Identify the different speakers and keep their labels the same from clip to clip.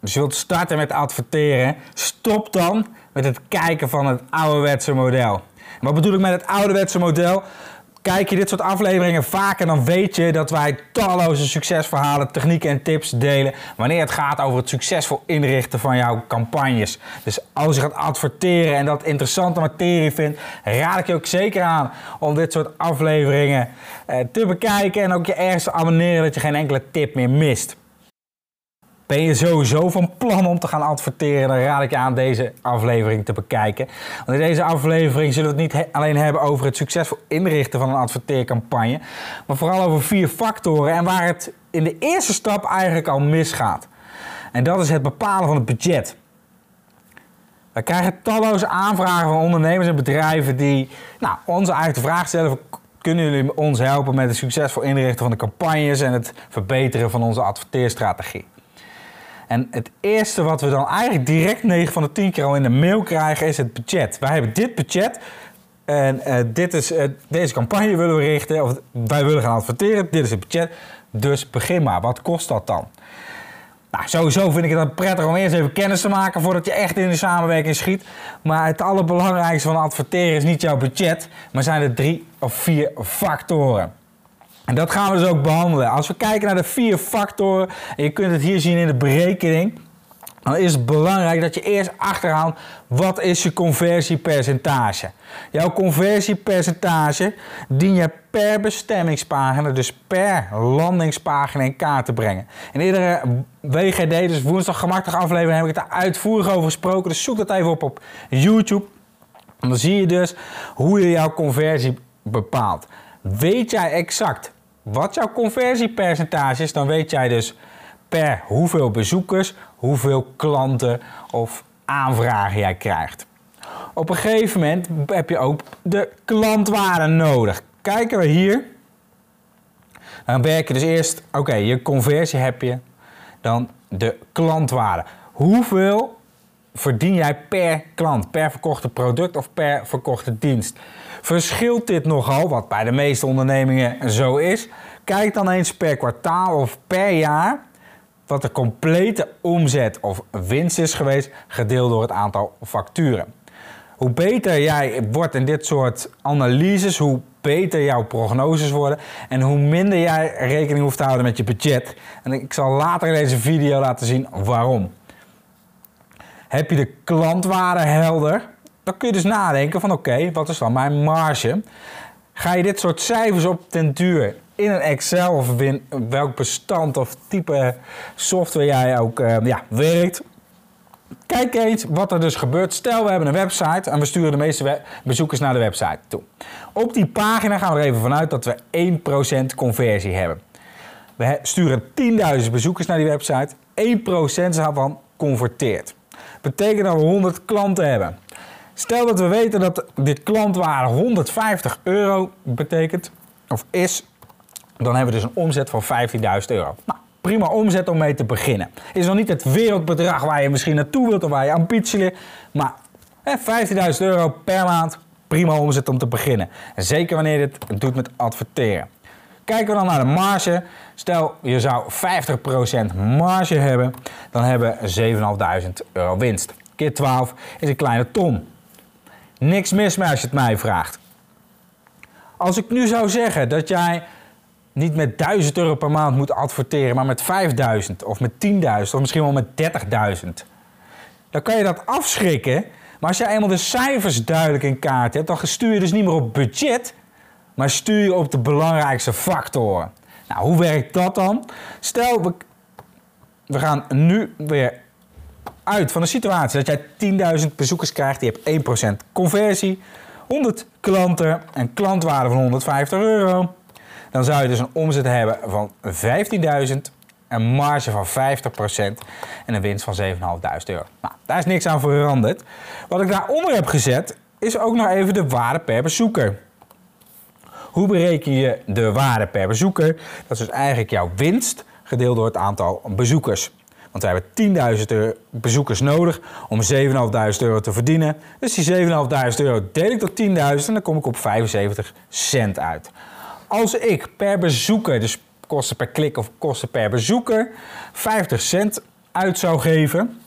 Speaker 1: Dus je wilt starten met adverteren. Stop dan met het kijken van het ouderwetse model. wat bedoel ik met het ouderwetse model? Kijk je dit soort afleveringen vaker, dan weet je dat wij talloze succesverhalen, technieken en tips delen wanneer het gaat over het succesvol inrichten van jouw campagnes. Dus als je gaat adverteren en dat interessante materie vindt, raad ik je ook zeker aan om dit soort afleveringen eh, te bekijken en ook je ergens te abonneren dat je geen enkele tip meer mist. Ben je sowieso van plan om te gaan adverteren, dan raad ik je aan deze aflevering te bekijken. Want in deze aflevering zullen we het niet alleen hebben over het succesvol inrichten van een adverteercampagne, maar vooral over vier factoren en waar het in de eerste stap eigenlijk al misgaat. En dat is het bepalen van het budget. We krijgen talloze aanvragen van ondernemers en bedrijven die nou, ons eigenlijk de vraag stellen: kunnen jullie ons helpen met het succesvol inrichten van de campagnes en het verbeteren van onze adverteerstrategie? En het eerste wat we dan eigenlijk direct 9 van de 10 keer al in de mail krijgen is het budget. Wij hebben dit budget en uh, dit is, uh, deze campagne willen we richten, of wij willen gaan adverteren, dit is het budget. Dus begin maar, wat kost dat dan? Nou, sowieso vind ik het prettig om eerst even kennis te maken voordat je echt in de samenwerking schiet. Maar het allerbelangrijkste van adverteren is niet jouw budget, maar zijn er drie of vier factoren. En dat gaan we dus ook behandelen. Als we kijken naar de vier factoren, en je kunt het hier zien in de berekening, dan is het belangrijk dat je eerst achterhaalt wat is je conversiepercentage. Jouw conversiepercentage dien je per bestemmingspagina, dus per landingspagina in kaart te brengen. In iedere WGD, dus woensdag gemakkelijk aflevering, heb ik het daar uitvoerig over gesproken. Dus zoek dat even op op YouTube. En dan zie je dus hoe je jouw conversie bepaalt. Weet jij exact wat jouw conversiepercentage is, dan weet jij dus per hoeveel bezoekers, hoeveel klanten of aanvragen jij krijgt. Op een gegeven moment heb je ook de klantwaarde nodig. Kijken we hier. Dan werk je dus eerst, oké, je conversie heb je. Dan de klantwaarde. Hoeveel verdien jij per klant, per verkochte product of per verkochte dienst? Verschilt dit nogal, wat bij de meeste ondernemingen zo is? Kijk dan eens per kwartaal of per jaar wat de complete omzet of winst is geweest, gedeeld door het aantal facturen. Hoe beter jij wordt in dit soort analyses, hoe beter jouw prognoses worden en hoe minder jij rekening hoeft te houden met je budget. En ik zal later in deze video laten zien waarom. Heb je de klantwaarde helder? Dan kun je dus nadenken van oké, wat is dan mijn marge? Ga je dit soort cijfers op den duur in een Excel of in welk bestand of type software jij ook uh, ja, werkt. Kijk eens wat er dus gebeurt. Stel, we hebben een website en we sturen de meeste bezoekers naar de website toe. Op die pagina gaan we er even vanuit dat we 1% conversie hebben. We sturen 10.000 bezoekers naar die website. 1% daarvan converteert. Betekent dat we 100 klanten hebben. Stel dat we weten dat de klantwaarde 150 euro betekent, of is, dan hebben we dus een omzet van 15.000 euro. Nou, prima omzet om mee te beginnen. Is nog niet het wereldbedrag waar je misschien naartoe wilt of waar je ambitie ligt, maar 15.000 euro per maand, prima omzet om te beginnen. En zeker wanneer je dit doet met adverteren. Kijken we dan naar de marge. Stel, je zou 50% marge hebben, dan hebben we 7.500 euro winst. Keer 12 is een kleine ton. Niks mis mee als je het mij vraagt. Als ik nu zou zeggen dat jij niet met 1000 euro per maand moet adverteren, maar met 5000 of met 10.000 of misschien wel met 30.000, dan kan je dat afschrikken. Maar als je eenmaal de cijfers duidelijk in kaart hebt, dan stuur je dus niet meer op budget, maar stuur je op de belangrijkste factoren. Nou, hoe werkt dat dan? Stel, we, we gaan nu weer uit van de situatie dat jij 10.000 bezoekers krijgt, je hebt 1% conversie, 100 klanten en klantwaarde van 150 euro. Dan zou je dus een omzet hebben van 15.000, een marge van 50% en een winst van 7.500 euro. Nou, daar is niks aan veranderd. Wat ik daaronder heb gezet, is ook nog even de waarde per bezoeker. Hoe bereken je de waarde per bezoeker? Dat is dus eigenlijk jouw winst gedeeld door het aantal bezoekers. Want we hebben 10.000 bezoekers nodig om 7.500 euro te verdienen. Dus die 7.500 euro deel ik door 10.000 en dan kom ik op 75 cent uit. Als ik per bezoeker, dus kosten per klik of kosten per bezoeker, 50 cent uit zou geven,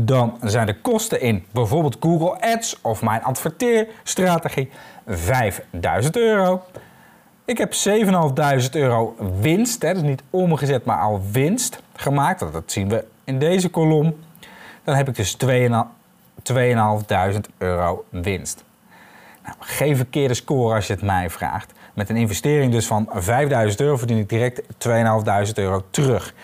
Speaker 1: dan zijn de kosten in bijvoorbeeld Google Ads of mijn adverteerstrategie 5000 euro. Ik heb 7.500 euro winst, hè, dus niet omgezet, maar al winst gemaakt. Dat zien we in deze kolom. Dan heb ik dus 2.500 euro winst. Nou, geen verkeerde score als je het mij vraagt. Met een investering dus van 5000 euro verdien ik direct 2.500 euro terug.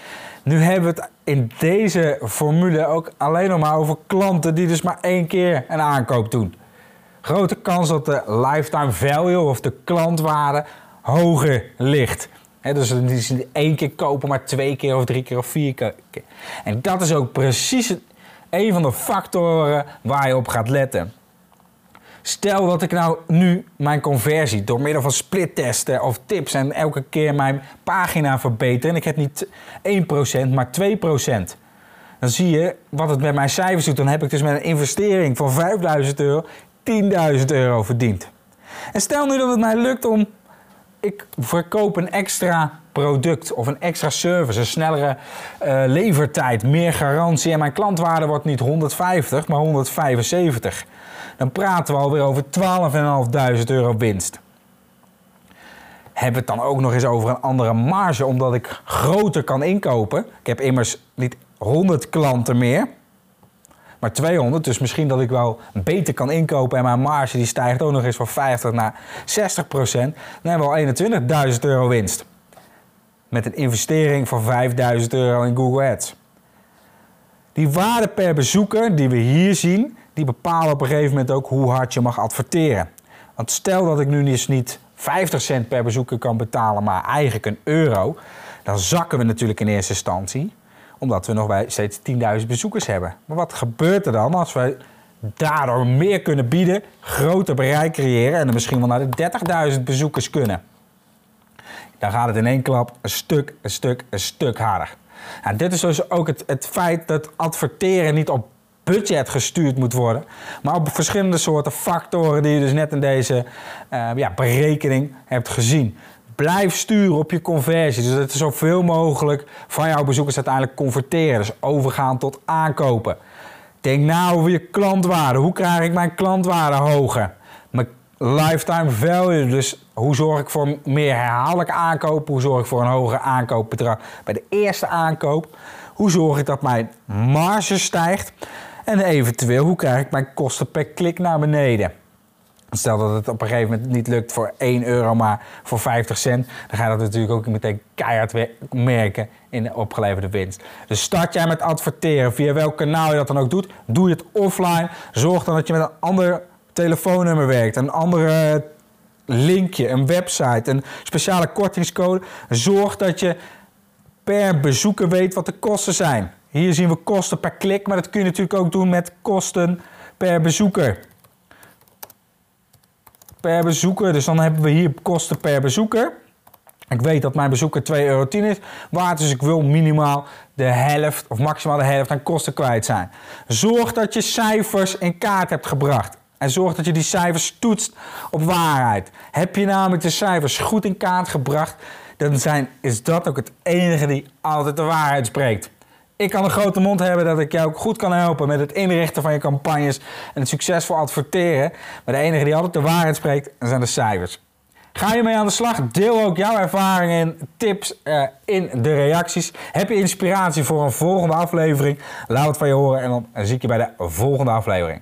Speaker 1: Nu hebben we het in deze formule ook alleen nog maar over klanten die dus maar één keer een aankoop doen. Grote kans dat de lifetime value of de klantwaarde hoger ligt. Dus die ze één keer kopen, maar twee keer of drie keer of vier keer. En dat is ook precies een van de factoren waar je op gaat letten. Stel dat ik nou nu mijn conversie door middel van splittesten of tips en elke keer mijn pagina verbeter en ik heb niet 1%, maar 2%. Dan zie je wat het met mijn cijfers doet. Dan heb ik dus met een investering van 5000 euro 10.000 euro verdiend. En stel nu dat het mij lukt om ik verkoop een extra product of een extra service, een snellere uh, levertijd, meer garantie en mijn klantwaarde wordt niet 150, maar 175. Dan praten we alweer over 12.500 euro winst. We het dan ook nog eens over een andere marge, omdat ik groter kan inkopen. Ik heb immers niet 100 klanten meer, maar 200. Dus misschien dat ik wel beter kan inkopen en mijn marge die stijgt ook nog eens van 50 naar 60 procent. Dan hebben we al 21.000 euro winst. Met een investering van 5000 euro in Google Ads. Die waarde per bezoeker die we hier zien, die bepalen op een gegeven moment ook hoe hard je mag adverteren. Want stel dat ik nu eens niet 50 cent per bezoeker kan betalen, maar eigenlijk een euro, dan zakken we natuurlijk in eerste instantie omdat we nog bij steeds 10.000 bezoekers hebben. Maar wat gebeurt er dan als we daardoor meer kunnen bieden, groter bereik creëren en dan misschien wel naar de 30.000 bezoekers kunnen? Dan gaat het in één klap een stuk, een stuk, een stuk harder. Nou, dit is dus ook het, feit dat adverteren niet op budget gestuurd moet worden, maar op verschillende soorten factoren die je dus net in deze uh, ja, berekening hebt gezien. Blijf sturen op je conversie. Dus dat er zoveel mogelijk van jouw bezoekers uiteindelijk converteren. Dus overgaan tot aankopen. Denk na over je klantwaarde. Hoe krijg ik mijn klantwaarde hoger? Mijn lifetime value. Dus hoe zorg ik voor meer herhaaldelijk aankopen? Hoe zorg ik voor een hoger aankoopbedrag bij de eerste aankoop? Hoe zorg ik dat mijn marge stijgt? En eventueel, hoe krijg ik mijn kosten per klik naar beneden? Stel dat het op een gegeven moment niet lukt voor 1 euro, maar voor 50 cent. Dan ga je dat natuurlijk ook meteen keihard merken in de opgeleverde winst. Dus start jij met adverteren, via welk kanaal je dat dan ook doet. Doe je het offline. Zorg dan dat je met een ander telefoonnummer werkt. Een andere linkje, een website, een speciale kortingscode. Zorg dat je per bezoeker weet wat de kosten zijn. Hier zien we kosten per klik, maar dat kun je natuurlijk ook doen met kosten per bezoeker per bezoeker. Dus dan hebben we hier kosten per bezoeker. Ik weet dat mijn bezoeker 2,10 euro is waard, dus ik wil minimaal de helft of maximaal de helft aan kosten kwijt zijn. Zorg dat je cijfers in kaart hebt gebracht. En zorg dat je die cijfers toetst op waarheid. Heb je namelijk de cijfers goed in kaart gebracht, dan zijn, is dat ook het enige die altijd de waarheid spreekt. Ik kan een grote mond hebben dat ik jou ook goed kan helpen met het inrichten van je campagnes en het succesvol adverteren. Maar de enige die altijd de waarheid spreekt, zijn de cijfers. Ga je mee aan de slag? Deel ook jouw ervaringen en tips uh, in de reacties. Heb je inspiratie voor een volgende aflevering? Laat het van je horen en dan zie ik je bij de volgende aflevering.